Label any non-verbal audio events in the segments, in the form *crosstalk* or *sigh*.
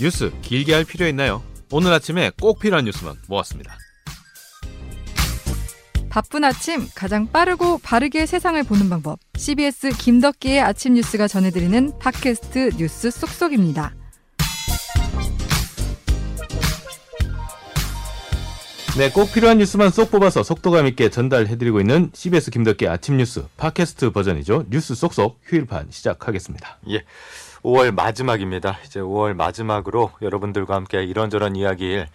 뉴스 길게 할 필요 있나요? 오늘 아침에 꼭 필요한 뉴스만 모았습니다. 바쁜 아침 가장 빠르고 바르게 세상을 보는 방법. CBS 김덕기의 아침 뉴스가 전해드리는 팟캐스트 뉴스 쏙쏙입니다. 네, 꼭 필요한 뉴스만 쏙 뽑아서 속도감 있게 전달해드리고 있는 CBS 김덕기 아침 뉴스 팟캐스트 버전이죠. 뉴스 쏙쏙 휴일판 시작하겠습니다. 예. 5월 마지막입니다. 이제 5월 마지막으로 여러분들과 함께 이런저런 이야기를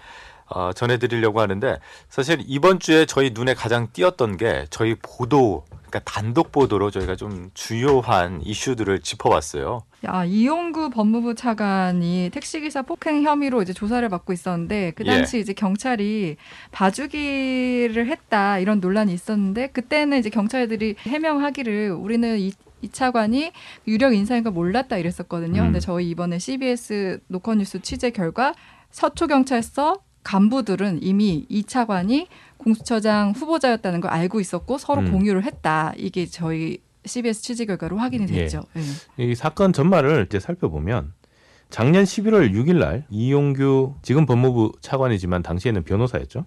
어, 전해드리려고 하는데 사실 이번 주에 저희 눈에 가장 띄었던 게 저희 보도 그러니까 단독 보도로 저희가 좀 주요한 이슈들을 짚어봤어요. 야, 이용구 법무부 차관이 택시기사 폭행 혐의로 이제 조사를 받고 있었는데 그 당시 예. 이제 경찰이 봐주기를 했다 이런 논란이 있었는데 그때는 이제 경찰들이 해명하기를 우리는 이, 이 차관이 유력 인사인 걸 몰랐다 이랬었거든요. 음. 근데 저희 이번에 CBS 노컷뉴스 취재 결과 서초경찰서 간부들은 이미 이 차관이 공수처장 후보자였다는 걸 알고 있었고 서로 음. 공유를 했다. 이게 저희 CBS 취재 결과로 확인이 됐죠. 예. 이 사건 전말을 이제 살펴보면 작년 11월 6일 날 이용규 지금 법무부 차관이지만 당시에는 변호사였죠.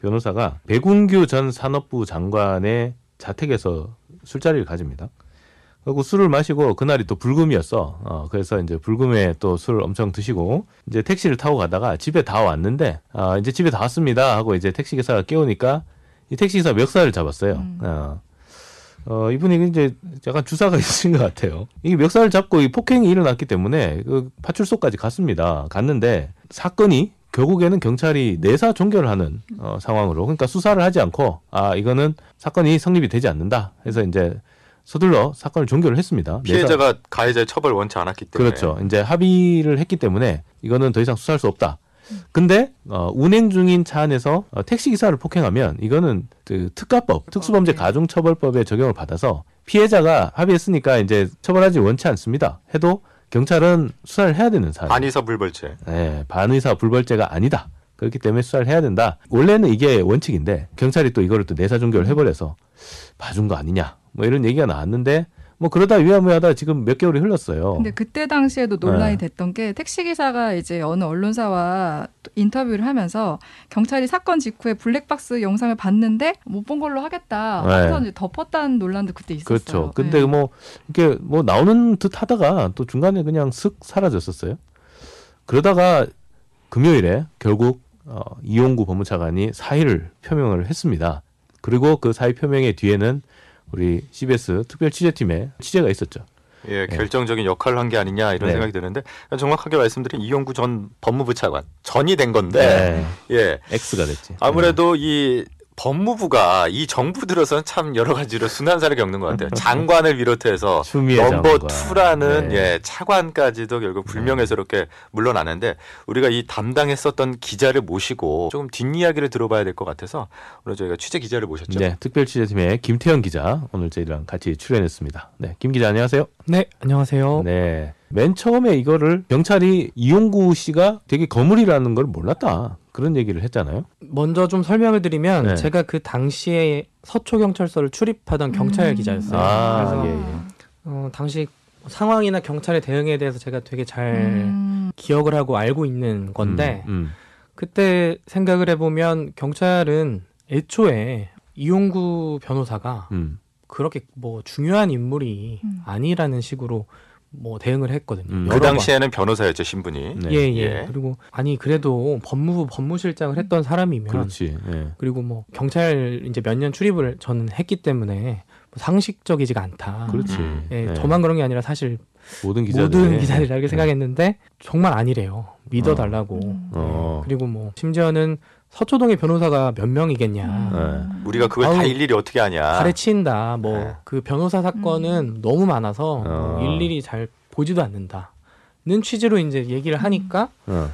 변호사가 백운규 전 산업부 장관의 자택에서 술자리를 가집니다. 그리고 술을 마시고 그날이 또 불금이었어. 어, 그래서 이제 불금에 또 술을 엄청 드시고 이제 택시를 타고 가다가 집에 다 왔는데 아, 이제 집에 다 왔습니다 하고 이제 택시 기사가 깨우니까 이 택시 기사 멱살을 잡았어요. 음. 어, 어, 이분이 이제 약간 주사가 *laughs* 있으신 것 같아요. 이게 멱살을 잡고 이 폭행이 일어났기 때문에 그 파출소까지 갔습니다. 갔는데 사건이 결국에는 경찰이 내사 종결을 하는 어, 상황으로 그러니까 수사를 하지 않고 아 이거는 사건이 성립이 되지 않는다 해서 이제 서둘러 사건을 종결을 했습니다. 내사- 피해자가 가해자의 처벌을 원치 않았기 때문에 그렇죠. 이제 합의를 했기 때문에 이거는 더 이상 수사할 수 없다. 근데 어, 운행 중인 차 안에서 어, 택시 기사를 폭행하면 이거는 그 특가법, 특수범죄 네. 가중처벌법에 적용을 받아서 피해자가 합의했으니까 이제 처벌하지 원치 않습니다. 해도 경찰은 수사를 해야 되는 사안. 반의사 불벌죄. 예, 반의사 불벌죄가 아니다. 그렇기 때문에 수사를 해야 된다. 원래는 이게 원칙인데 경찰이 또 이거를 또 내사 종결을 해버려서 봐준 거 아니냐. 뭐 이런 얘기가 나왔는데 뭐 그러다 위야무야하다 지금 몇 개월이 흘렀어요. 근데 그때 당시에도 논란이 네. 됐던 게 택시 기사가 이제 어느 언론사와 또 인터뷰를 하면서 경찰이 사건 직후에 블랙박스 영상을 봤는데 못 본 걸로 하겠다. 네. 하면서 이제 덮었다는 논란도 그때 있었어요. 그렇죠. 근데 네. 뭐 이게 뭐 나오는 듯 하다가 또 중간에 그냥 슥 사라졌었어요. 그러다가 금요일에 결국 어, 이용구 법무차관이 사의를 표명을 했습니다. 그리고 그 사의 표명의 뒤에는 우리 CBS 특별 취재팀의 취재가 있었죠. 예, 결정적인 역할을 한 게 아니냐 이런 네. 생각이 드는데 정확하게 말씀드린 이용구 전 법무부 차관 전이 된 건데 예, X가 됐지. 아무래도 이 법무부가 이 정부 들어서는 참 여러 가지로 순환사를 겪는 것 같아요. 장관을 비롯해서 넘버. 투라는 네. 예, 차관까지도 결국 불명예스럽게 물러나는데 우리가 이 담당했었던 기자를 모시고 조금 뒷이야기를 들어봐야 될 것 같아서 오늘 저희가 취재 기자를 모셨죠. 네, 특별 취재팀의 김태현 기자 오늘 저희랑 같이 출연했습니다. 네, 김 기자 안녕하세요. 네, 안녕하세요. 네. 맨 처음에 이거를 경찰이 이용구 씨가 되게 거물이라는 걸 몰랐다. 그런 얘기를 했잖아요. 먼저 좀 설명을 드리면 네. 제가 그 당시에 서초 경찰서를 출입하던 경찰 음. 기자였어요. 아, 그래서 예, 예. 어, 당시 상황이나 경찰의 대응에 대해서 제가 되게 잘 음, 기억을 하고 알고 있는 건데 음, 그때 생각을 해보면 경찰은 애초에 이용구 변호사가 음, 그렇게 뭐 중요한 인물이 음. 아니라는 식으로 뭐 대응을 했거든요. 음. 그 여러 번. 당시에는 변호사였죠 신분이. 네. 예, 예, 예. 그리고 아니 그래도 법무부 법무실장을 했던 사람이면 그렇지. 예. 그리고 뭐 경찰 이제 몇 년 출입을 저는 했기 때문에 뭐 상식적이지가 않다. 그렇지. 음. 예, 예. 저만 그런 게 아니라 사실 모든 기자들 모든 기자들이 이렇게 생각했는데 정말 아니래요. 믿어달라고. 음. 어. 그리고 뭐 심지어는 서초동의 변호사가 몇 명이겠냐. 음. 우리가 그걸 다 아우, 일일이 어떻게 하냐. 가르친다. 뭐 네. 그 변호사 사건은 너무 많아서 어. 일일이 잘 보지도 않는다는 취지로 이제 얘기를 하니까 어.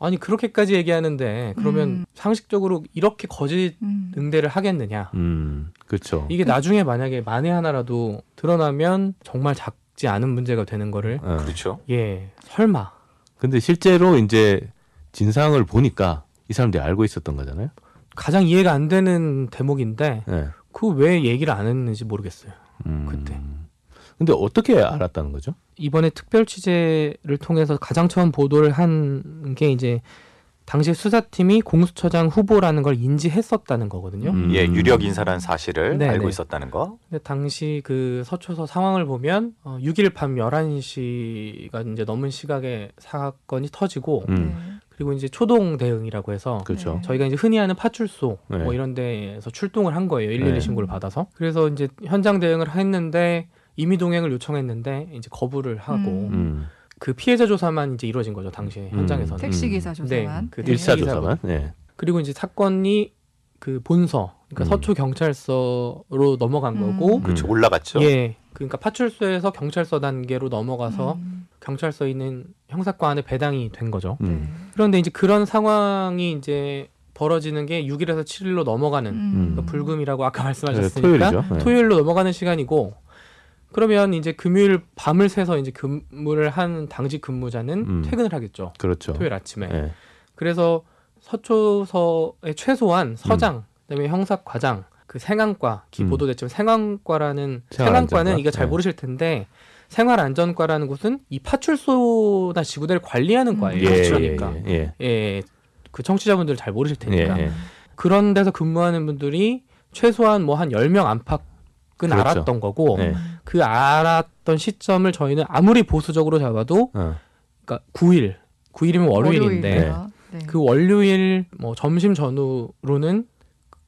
아니 그렇게까지 얘기하는데 그러면 음. 상식적으로 이렇게 거짓 음. 응대를 하겠느냐? 음, 그렇죠. 이게 나중에 만약에 만에 하나라도 드러나면 정말 작지 않은 문제가 되는 거를 어. 그렇죠. 예 설마 근데 실제로 이제 진상을 보니까 이 사람들이 알고 있었던 거잖아요. 가장 이해가 안 되는 대목인데 예. 그왜 얘기를 안 했는지 모르겠어요. 음. 그때. 근데 어떻게 알았다는 거죠? 이번에 특별 취재를 통해서 가장 처음 보도를 한 게 이제 당시 수사팀이 공수처장 후보라는 걸 인지했었다는 거거든요. 음. 예, 유력 인사라는 사실을 네, 알고 네. 있었다는 거. 근데 당시 그 서초서 상황을 보면 어, 6일 밤 11시가 이제 넘은 시각에 사건이 터지고 음. 그리고 이제 초동 대응이라고 해서 그렇죠. 네. 저희가 이제 흔히 하는 파출소 네. 뭐 이런 데에서 출동을 한 거예요. 112 네. 신고를 받아서. 그래서 이제 현장 대응을 했는데 임의 동행을 요청했는데 이제 거부를 하고 음. 음. 그 피해자 조사만 이제 이루어진 거죠. 당시에 음. 현장에서는. 택시 기사 네, 조사만. 그 네. 1차 기사고. 조사만. 네. 그리고 이제 사건이 그 본서 그러니까 음. 서초 경찰서로 넘어간 음. 거고 그렇죠. 음. 올라갔죠. 예. 그러니까 파출소에서 경찰서 단계로 넘어가서 음. 경찰서에 있는 형사과 안에 배당이 된 거죠. 네. 음. 그런데 이제 그런 상황이 이제 벌어지는 게 6일에서 7일로 넘어가는 음. 그 불금이라고 아까 네, 말씀하셨으니까 토요일이죠. 네. 토요일로 넘어가는 시간이고 그러면 이제 금요일 밤을 새서 이제 근무를 한 당직 근무자는 음. 퇴근을 하겠죠. 그렇죠. 토요일 아침에. 네. 그래서 서초서의 최소한 서장, 그다음에 형사과장, 그 생안과 기 음. 보도됐지만 생안과라는? 생안과는 이거 잘 네. 모르실 텐데 생활안전과라는 곳은 이 파출소나 지구대를 관리하는 음. 과예요. 예, 예, 그러니까 예, 예. 예, 그 청취자분들 잘 모르실 테니까 예, 예. 그런 데서 근무하는 분들이 최소한 뭐한 10명 안팎은 그렇죠. 알았던 거고 네. 그 알았던 시점을 저희는 아무리 보수적으로 잡아도 어. 그러니까 9일 9일이면 월요일인데 월요일이요. 네. 그 월요일 뭐 점심 전후로는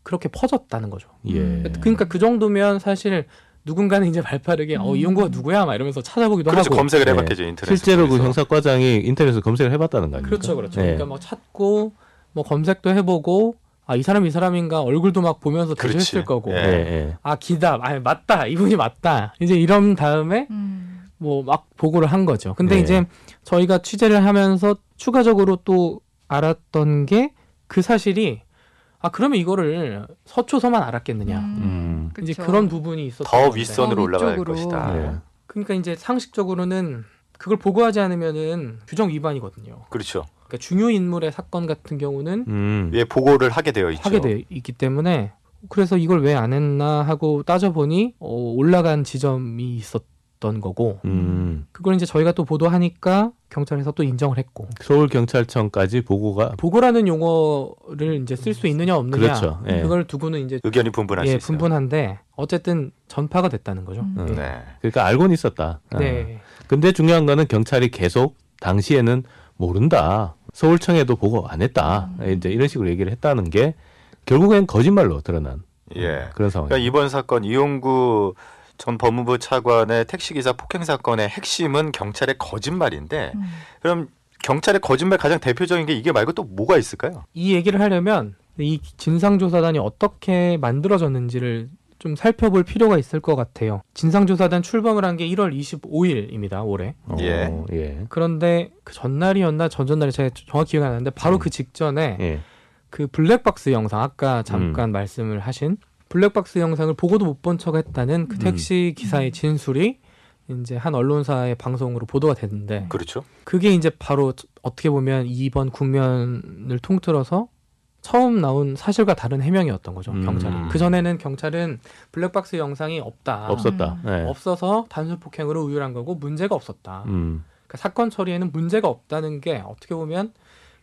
그렇게 퍼졌다는 거죠. 예. 음. 그러니까 그 정도면 사실 누군가는 이제 발빠르게 어 음. 이용구가 누구야 막 이러면서 찾아보기도 그렇죠. 하고 검색을 네. 해봤겠죠 인터넷. 실제로 그 형사과장이 인터넷에서 검색을 해봤다는 거 아닙니까? 그렇죠, 그렇죠. 네. 그러니까 막 찾고 뭐 검색도 해보고 아 이 사람 이 사람인가 얼굴도 막 보면서. 대조했을 거고 예. 예, 예. 아 기다 아 맞다 이분이 맞다 이제 이런 다음에 음. 뭐막 보고를 한 거죠. 근데 네. 이제 저희가 취재를 하면서 추가적으로 또 알았던 게 그 사실이 아 그러면 이거를 서초서만 알았겠느냐 음. 이제 그쵸. 그런 부분이 있었던 더. 윗선으로 더 올라갈. 것이다. 네. 그러니까 이제 상식적으로는 그걸 보고하지 않으면은 규정 위반이거든요. 그렇죠. 그러니까 중요 인물의 사건 같은 경우는 음. 예, 보고를 하게 되어 있죠. 하게 돼 있기 때문에 그래서 이걸 왜 안 했나 하고 따져보니 어, 올라간 지점이 있었 던 거고 음. 그걸 이제 저희가 또 보도하니까 경찰에서 또 인정을 했고 서울 경찰청까지 보고가 보고라는 용어를 이제 쓸 수 있느냐 없느냐 그렇죠. 예. 그걸 두고는 이제 의견이 분분할 수 예. 분분한데 어쨌든 전파가 됐다는 거죠. 음. 어. 예. 네. 그러니까 알고는 있었다. 어. 네. 근데 중요한 거는 경찰이 계속 당시에는 모른다. 서울청에도 보고 안 했다. 음. 이제 이런 식으로 얘기를 했다는 게 결국엔 거짓말로 드러난 예. 그런 상황. 그러니까 이번 사건 이용구 전 법무부 차관의 택시기사 폭행 사건의 핵심은 경찰의 거짓말인데 음. 그럼 경찰의 거짓말 가장 대표적인 게 이게 말고 또 뭐가 있을까요? 이 얘기를 하려면 이 진상조사단이 어떻게 만들어졌는지를 좀 살펴볼 필요가 있을 것 같아요. 진상조사단 출범을 한 게 1월 25일입니다. 올해. 어, 예. 예. 그런데 그 전날이었나 전전날이 제가 정확히 기억이 안 나는데 바로 음. 그 직전에 예. 그 블랙박스 영상 아까 음. 잠깐 말씀을 하신 블랙박스 영상을 보고도 못 본 척 했다는 그 음. 택시 기사의 음. 진술이 이제 한 언론사의 방송으로 보도가 됐는데 그렇죠. 그게 이제 바로 어떻게 보면 이번 국면을 통틀어서 처음 나온 사실과 다른 해명이었던 거죠 음. 경찰이 그 전에는 경찰은 블랙박스 영상이 없다 없었다. 음. 예. 없어서 단순 폭행으로 우율한 거고 문제가 없었다 음. 그러니까 사건 처리에는 문제가 없다는 게 어떻게 보면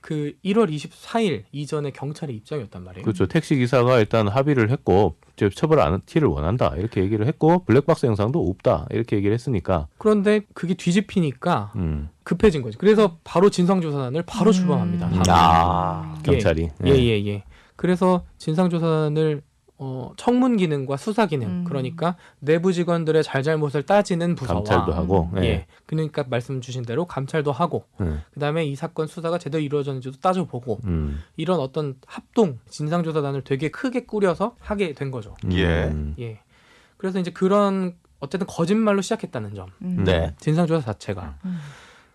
그 1월 24일 이전의 경찰의 입장이었단 말이에요 그렇죠. 택시 기사가 일단 합의를 했고 처벌 안 티를 원한다 이렇게 얘기를 했고 블랙박스 영상도 없다 이렇게 얘기를 했으니까. 그런데 그게 뒤집히니까 음. 급해진 거죠 그래서 바로 진상조사단을 바로 음. 출범합니다 음. 아, 예. 경찰이. 예, 예, 예. 그래서 진상조사단을 어, 청문 기능과 수사 기능, 음. 그러니까 내부 직원들의 잘잘못을 따지는 부서와 감찰도 하고. 예. 예. 그러니까 말씀 주신 대로 감찰도 하고 음. 그다음에 이 사건 수사가 제대로 이루어졌는지도 따져보고 음. 이런 어떤 합동 진상조사단을 되게 크게 꾸려서 하게 된 거죠. 예. 음. 예. 그래서 이제 그런 어쨌든 거짓말로 시작했다는 점. 음. 네. 진상조사 자체가. 음.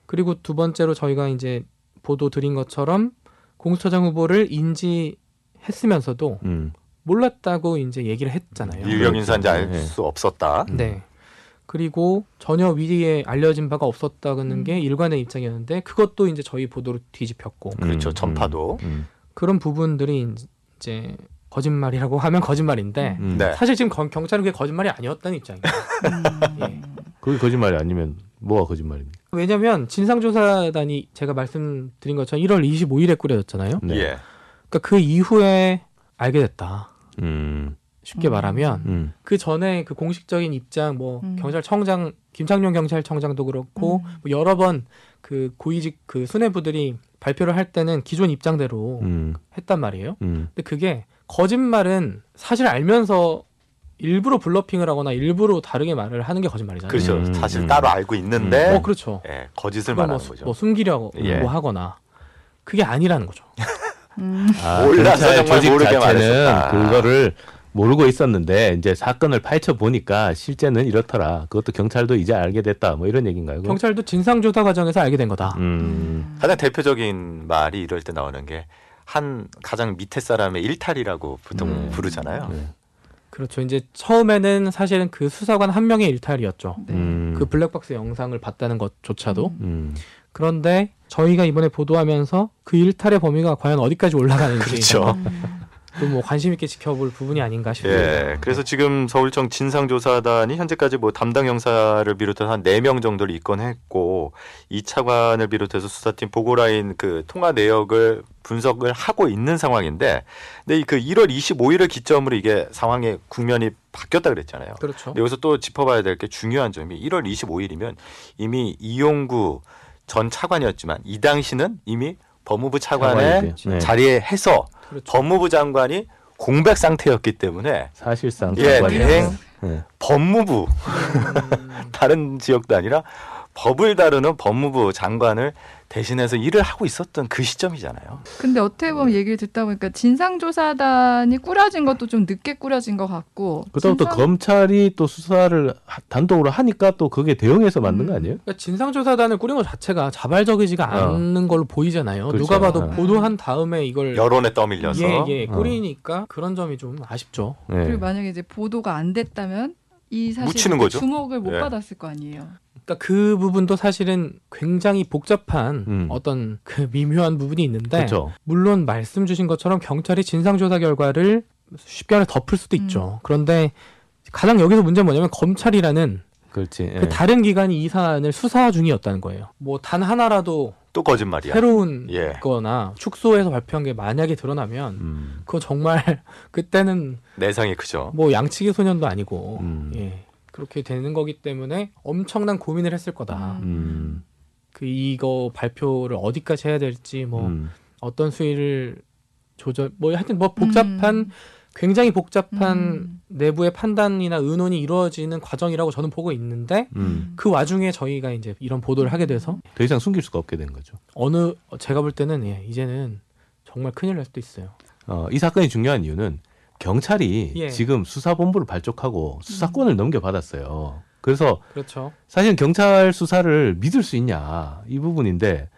그리고 두 번째로 저희가 이제 보도 드린 것처럼 공수처장 후보를 인지했으면서도 음. 몰랐다고 이제 얘기를 했잖아요. 유력 인사인지 알 네. 수 없었다. 음. 네. 그리고 전혀 위에 알려진 바가 없었다는 음. 게 일관의 입장이었는데 그것도 이제 저희 보도로 뒤집혔고 그렇죠. 음. 전파도. 음. 그런 부분들이 이제 거짓말이라고 *laughs* 하면 거짓말인데 음. 네. 사실 지금 경- 경찰은 그게 거짓말이 아니었다는 입장이에요. *laughs* 음. 예. 그게 거짓말이 아니면 뭐가 거짓말입니까? 왜냐면 진상조사단이 제가 말씀드린 것처럼 1월 25일에 꾸려졌잖아요. 네. 예. 그러니까 그 이후에 알게 됐다. 음, 쉽게 음. 말하면 음, 그 전에 그 공식적인 입장 뭐 음. 경찰청장 김창룡 경찰청장도 그렇고 음. 뭐 여러 번 그 고위직 그 수뇌부들이 발표를 할 때는 기존 입장대로 음, 했단 말이에요. 음. 근데 그게 거짓말은 사실 알면서 일부러 블러핑을 하거나 일부러 다르게 말을 하는 게 거짓말이잖아요. 그렇죠. 음, 사실 음. 따로 알고 있는데 어 그렇죠. 예, 거짓을 그걸 말하는 뭐, 거죠. 뭐 숨기려고 예. 뭐 하거나 그게 아니라는 거죠. *laughs* 음. 아, 몰라서 정말 조직 모르게 자체는 말했었다. 그거를 모르고 있었는데 이제 사건을 파헤쳐 보니까 실제는 이렇더라. 그것도 경찰도 이제 알게 됐다. 뭐 이런 얘기인가요? 그거? 경찰도 진상 조사 과정에서 알게 된 거다. 음, 가장 대표적인 말이 이럴 때 나오는 게 한 가장 밑에 사람의 일탈이라고 보통 음. 부르잖아요. 네. 그렇죠. 이제 처음에는 사실은 그 수사관 한 명의 일탈이었죠. 네. 음, 그 블랙박스 영상을 봤다는 것조차도. 그런데 저희가 이번에 보도하면서 그 일탈의 범위가 과연 어디까지 올라가는지 그렇죠. 음. 또뭐 관심 있게 지켜볼 부분이 아닌가 싶어요. 예, 그래서 지금 서울청 진상조사단이 현재까지 뭐 담당 형사를 비롯해서 한 네 명 정도를 입건했고 이 차관을 비롯해서 수사팀 보고라인 그 통화 내역을 분석을 하고 있는 상황인데, 근데 그 1월 25일을 기점으로 이게 상황의 국면이 바뀌었다 그랬잖아요. 그렇죠. 여기서 또 짚어봐야 될 게 중요한 점이 1월 25일이면 이미 이용구 전 차관이었지만 이 당시는 이미 법무부 차관의. 네. 자리에 해서 그렇죠. 법무부 장관이 공백 상태였기 때문에 사실상 예. 대행 네. 법무부 음, *laughs* 다른 지역도 아니라 법을 다루는 법무부 장관을 대신해서 일을 하고 있었던 그 시점이잖아요. 근데 어떻게 보면 얘기를 듣다 보니까 진상조사단이 꾸려진 것도 좀 늦게 꾸려진 것 같고. 그다음 또 진상- 검찰이 또 수사를 하- 단독으로 하니까 또 그게 대응해서 만든 거 음. 아니에요? 그러니까 진상조사단을 꾸린 것 자체가 자발적이지가 어. 않는 걸로 보이잖아요. 그렇죠. 누가 봐도 어. 보도한 다음에 이걸 여론에 떠밀려서 예, 예, 어. 꾸리니까 그런 점이 좀 아쉽죠. 네. 그리고 만약에 이제 보도가 안 됐다면 이 사실 묻히는 거죠. 주목을 못 예. 받았을 거 아니에요. 그러니까 그 부분도 사실은 굉장히 복잡한 음. 어떤 그 미묘한 부분이 있는데 그렇죠. 물론 말씀 주신 것처럼 경찰이 진상조사 결과를 쉽게 말해 덮을 수도 있죠. 그런데 가장 여기서 문제는 뭐냐면 검찰이라는 그렇지. 예. 그 다른 기관이 이 사안을 수사 중이었다는 거예요. 뭐 단 하나라도 또 거짓말이야. 새로운 예. 거나 축소해서 발표한 게 만약에 드러나면 음. 그거 정말 *laughs* 그때는 내상이 크죠. 뭐 양치기 소년도 아니고 음. 예. 그렇게 되는 거기 때문에 엄청난 고민을 했을 거다. 음. 그 이거 발표를 어디까지 해야 될지 뭐 음. 어떤 수위를 조절 뭐 하여튼 뭐 복잡한 음. 굉장히 복잡한 음. 내부의 판단이나 의논이 이루어지는 과정이라고 저는 보고 있는데 음. 그 와중에 저희가 이제 이런 보도를 하게 돼서 더 이상 숨길 수가 없게 된 거죠. 어느 제가 볼 때는 예, 이제는 정말 큰일 날 수도 있어요. 어, 이 사건이 중요한 이유는 경찰이 예. 지금 수사본부를 발족하고 수사권을 넘겨받았어요. 그래서 그렇죠. 사실 경찰 수사를 믿을 수 있냐 이 부분인데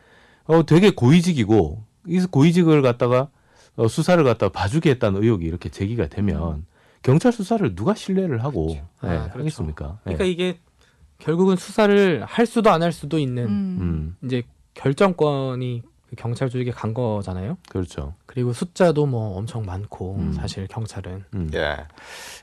어, 되게 고위직이고 이 고위직을 갖다가 어, 수사를 갖다가 봐주게 했다는 의혹이 이렇게 제기가 되면 경찰 수사를 누가 신뢰를 하고 아, 예, 그렇죠. 하겠습니까? 예. 그러니까 이게 결국은 수사를 할 수도 안 할 수도 있는 음. 음, 이제 결정권이 그 경찰 조직에 간 거잖아요. 그렇죠. 그리고 숫자도 뭐 엄청 많고 음. 사실 경찰은 음. 예. 그러니까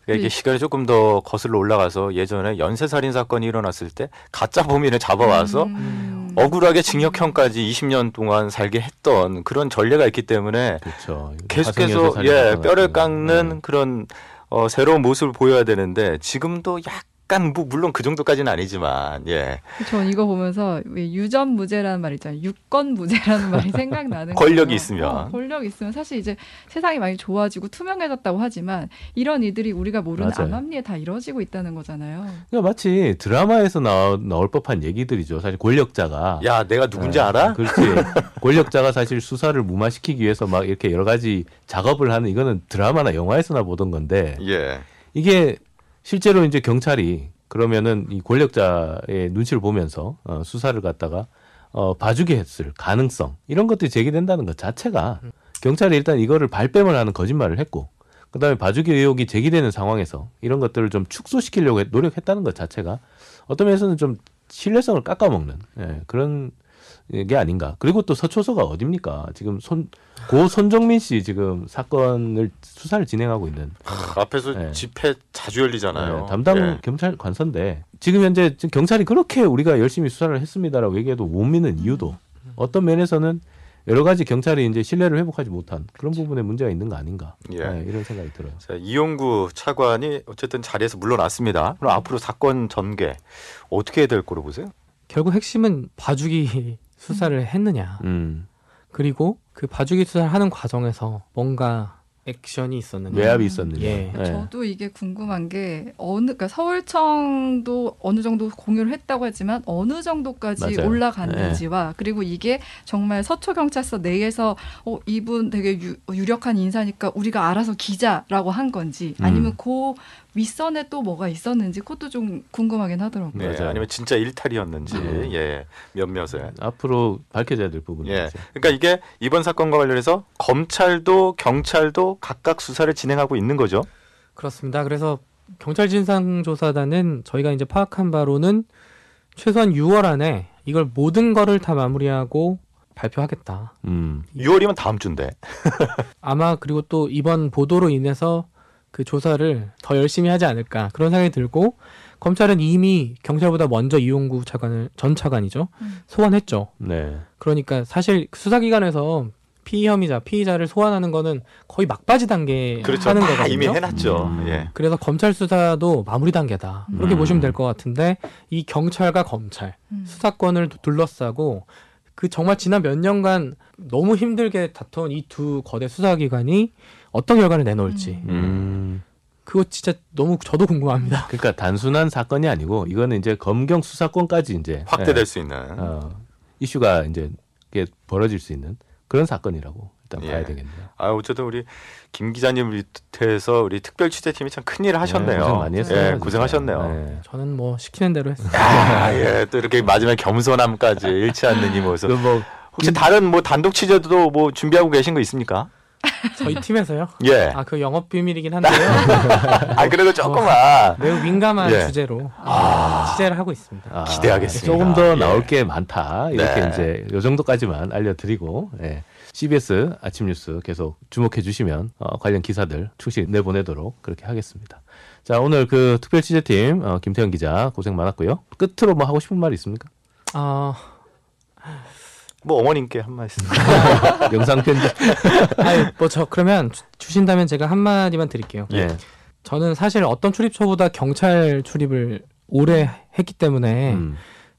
이게 음. 시간이 조금 더 거슬러 올라가서 예전에 연쇄 살인 사건이 일어났을 때 가짜 범인을 잡아와서 음. 억울하게 징역형까지 20년 동안 살게 했던 그런 전례가 있기 때문에 그렇죠. 계속해서 예 뼈를. 깎는 네. 그런 어, 새로운 모습을 보여야 되는데 지금도 약 간 뭐 물론 그 정도까지는 아니지만 예 전 이거 보면서 왜 유전 무죄라는 말 있잖아요. 유권 무죄라는 말이 *laughs* 생각나는 권력이 거예요. 있으면. 어, 권력이 있으면 사실 이제 세상이 많이 좋아지고 투명해졌다고 하지만 이런 일들이 우리가 모르는 맞아요. 암암리에 다 이루어지고 있다는 거잖아요. 그러니까 마치 드라마에서 나올, 나올 법한 얘기들이죠. 사실 권력자가 야 내가 누군지 예, 알아? 그렇지. *laughs* 권력자가 사실 수사를 무마시키기 위해서 막 이렇게 여러 가지 작업을 하는 이거는 드라마나 영화에서나 보던 건데 예 이게 실제로 이제 경찰이 그러면은 이 권력자의 눈치를 보면서 어, 수사를 갖다가 어, 봐주게 했을 가능성 이런 것들이 제기된다는 것 자체가 경찰이 일단 이거를 발뺌을 하는 거짓말을 했고 그다음에 봐주기 의혹이 제기되는 상황에서 이런 것들을 좀 축소시키려고 했- 노력했다는 것 자체가 어떤 면에서는 좀 신뢰성을 깎아먹는 예, 그런 게 아닌가. 그리고 또 서초서가 어딥니까? 지금 손, 고 손정민 씨 지금 사건을 수사를 진행하고 있는 앞에서 네. 집회 자주 열리잖아요. 네, 담당 예. 경찰 관서인데 지금 현재 지금 경찰이 그렇게 우리가 열심히 수사를 했습니다라고 얘기해도 못 믿는 이유도 어떤 면에서는 여러 가지 경찰이 이제 신뢰를 회복하지 못한 그런 부분에 문제가 있는 거 아닌가 예. 네, 이런 생각이 들어요. 자, 이용구 차관이 어쨌든 자리에서 물러났습니다. 그럼 앞으로 사건 전개 어떻게 해야 될 거로 보세요? 결국 핵심은 봐주기 수사를 했느냐. 음, 그리고 그 봐주기 수사를 하는 과정에서 뭔가 액션이 있었느냐. 외압이 있었느냐. 예. 네. 저도 이게 궁금한 게 어느 그러니까 서울청도 어느 정도 공유를 했다고 하지만 어느 정도까지 맞아요. 올라갔는지와 그리고 이게 정말 서초 경찰서 내에서 어 이분 되게 유, 유력한 인사니까 우리가 알아서 기자라고 한 건지 아니면 음. 그 윗선에 또 뭐가 있었는지 그것도 좀 궁금하긴 하더라고요. 네, 맞아요. 아니면 진짜 일탈이었는지 네. 예 몇몇에 앞으로 밝혀져야 될 부분이죠. 예. 그러니까 이게 이번 사건과 관련해서 검찰도 경찰도 각각 수사를 진행하고 있는 거죠. 그렇습니다. 그래서 경찰 진상조사단은 저희가 이제 파악한 바로는 최소한 6월 안에 이걸 모든 거를 다 마무리하고 발표하겠다. 음, 6월이면 다음 주인데. *laughs* 아마 그리고 또 이번 보도로 인해서 그 조사를 더 열심히 하지 않을까 그런 생각이 들고 검찰은 이미 경찰보다 먼저 이용구 차관을 전 차관이죠 음. 소환했죠. 네, 그러니까 사실 수사기관에서 피의 혐의자 피의자를 소환하는 거는 거의 막바지 단계 그렇죠. 하는 다 거거든요. 이미 해놨죠. 음. 예. 그래서 검찰 수사도 마무리 단계다 그렇게 음. 보시면 될 것 같은데 이 경찰과 검찰 음. 수사권을 두- 둘러싸고 그 정말 지난 몇 년간 너무 힘들게 다퉈온 이 두 거대 수사기관이 어떤 결과를 내놓을지 음. 그거 진짜 너무 저도 궁금합니다. 그러니까 단순한 사건이 아니고 이거는 이제 검경 수사권까지 이제 확대될 예, 수 있는. 어, 이슈가 이제 이게 벌어질 수 있는 그런 사건이라고 일단 예. 봐야 되겠네요. 아 어쨌든 우리 김 기자님 밑에서 우리 특별 취재팀이 참 큰일을 하셨네요. 네, 고생 많이 했어요. 예. 고생하셨네요. 네. 저는 뭐 시키는 대로 했어요. 아, 예, 또 이렇게 마지막에 겸손함까지 잃지 않는 이 모습. 그뭐 혹시 다른 뭐 단독 취재도 뭐 준비하고 계신 거 있습니까? 저희 팀에서요. 예. 아 그 영업 비밀이긴 한데요. *laughs* 아, 그래도 조금만. 매우 민감한 예. 주제로 아. 취재를 하고 있습니다. 아, 기대하겠습니다. 조금 더 예. 나올 게 많다. 이렇게 네. 이제 요 정도까지만 알려드리고 예. CBS 아침 뉴스 계속 주목해 주시면 어, 관련 기사들 충실히 내보내도록 그렇게 하겠습니다. 자 오늘 그 특별 취재팀 어, 김태현 기자 고생 많았고요. 끝으로 뭐 하고 싶은 말 있습니까? 아, 뭐 어머님께 한 말씀. *laughs* 영상 편집. *laughs* 아니 뭐저 그러면 주- 주신다면 제가 한 마디만 드릴게요. 예. 저는 사실 어떤 출입처보다 경찰 출입을 오래 했기 때문에 음,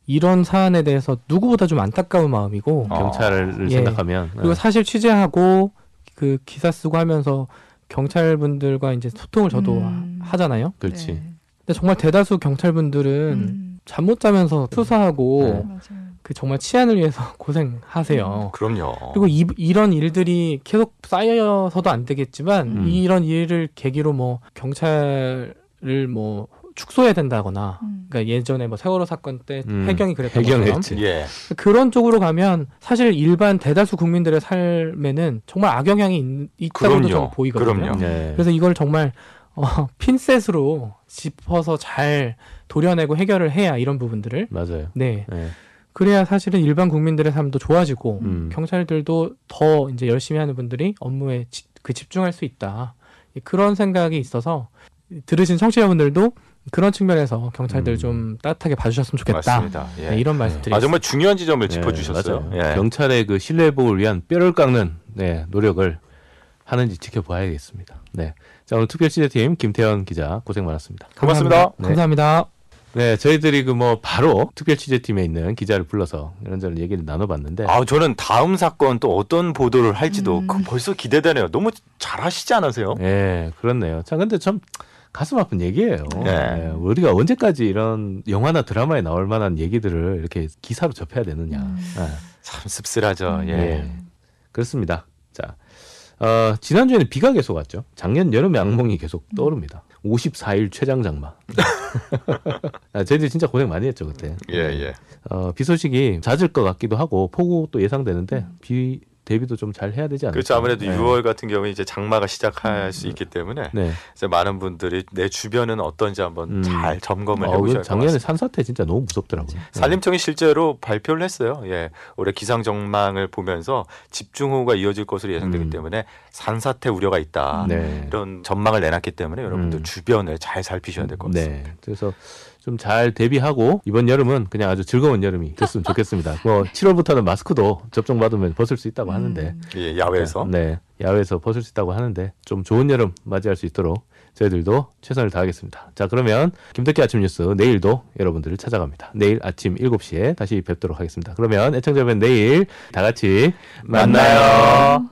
이런 사안에 대해서 누구보다 좀 안타까운 마음이고 어. 경찰을 예. 생각하면 그리고 예. 사실 취재하고 그 기사 쓰고 하면서 경찰 분들과 이제 소통을 저도 음. 하잖아요. 그렇지. 네. 근데 정말 대다수 경찰 분들은 음. 잠못 자면서 수사하고 네. 그 정말 치안을 위해서 *laughs* 고생하세요. 그럼요. 그리고 이, 이런 일들이 계속 쌓여서도 안 되겠지만 음. 이런 일을 계기로 뭐 경찰을 뭐 축소해야 된다거나 음. 그러니까 예전에 뭐 세월호 사건 때 음. 해경이 그랬던 것처럼 해경했지. 예. 그런 쪽으로 가면 사실 일반 대다수 국민들의 삶에는 정말 악영향이 있, 있다고도 그럼요. 좀 보이거든요. 그럼요. 예. 그래서 이걸 정말 어, *laughs* 핀셋으로 짚어서 잘 도려내고 해결을 해야 이런 부분들을 맞아요. 네 예. 그래야 사실은 일반 국민들의 삶도 좋아지고 음. 경찰들도 더 이제 열심히 하는 분들이 업무에 지- 그 집중할 수 있다 그런 생각이 있어서 들으신 청취자분들도 그런 측면에서 경찰들 음. 좀 따뜻하게 봐주셨으면 좋겠다 맞습니다. 예. 네, 이런 말씀 드리겠습니다. 아 정말 중요한 지점을 예, 짚어주셨어요. 맞아요. 예. 경찰의 그 신뢰 회복을 위한 뼈를 깎는 네, 노력을 하는지 지켜봐야겠습니다. 네. 자, 오늘 특별 취재팀 김태현 기자 고생 많았습니다. 고맙습니다. 네. 감사합니다. 네, 저희들이 그 뭐 바로 특별 취재팀에 있는 기자를 불러서 이런저런 얘기를 나눠봤는데 아 저는 다음 사건 또 어떤 보도를 할지도 음. 그 벌써 기대되네요. 너무 잘하시지 않으세요? 예, 그렇네요. 자, 근데 참 가슴 아픈 얘기예요. 네. 예, 우리가 언제까지 이런 영화나 드라마에 나올 만한 얘기들을 이렇게 기사로 접해야 되느냐. 음. 예. 참 씁쓸하죠. 음. 예. 예. 그렇습니다. 자, 어, 지난주에는 비가 계속 왔죠. 작년 여름의 악몽이 계속 떠오릅니다. 54일 최장 장마. *laughs* 아, 저희들 진짜 고생 많이 했죠, 그때. 예, 예. 어, 비 소식이 잦을 것 같기도 하고, 폭우도 예상되는데, 비 대비도 좀 잘 해야 되지 않을까. 그렇죠. 아무래도 네. 6월 같은 경우에 이제 장마가 시작할 수 있기 때문에 네. 이제 많은 분들이 내 주변은 어떤지 한번 음. 잘 점검을 어, 해보셔야 작년에. 산사태 진짜 너무 무섭더라고요. 네. 산림청이 실제로 발표를 했어요. 예, 올해 기상 전망을 보면서 집중호우가 이어질 것으로 예상되기 음. 때문에 산사태 우려가 있다. 네. 이런 전망을 내놨기 때문에 여러분들 음. 주변을 잘 살피셔야 될 것 같습니다. 네. 그래서 좀 잘 대비하고 이번 여름은 그냥 아주 즐거운 여름이 됐으면 좋겠습니다. 뭐 7월부터는 마스크도 접종 받으면 벗을 수 있다고 하는데 음. 예, 야외에서 네. 야외에서 벗을 수 있다고 하는데 좀 좋은 여름 맞이할 수 있도록 저희들도 최선을 다하겠습니다. 자, 그러면 김덕기 아침 뉴스 내일도 여러분들을 찾아갑니다. 내일 아침 7시에 다시 뵙도록 하겠습니다. 그러면 애청자 여러분 내일 다 같이 만나요.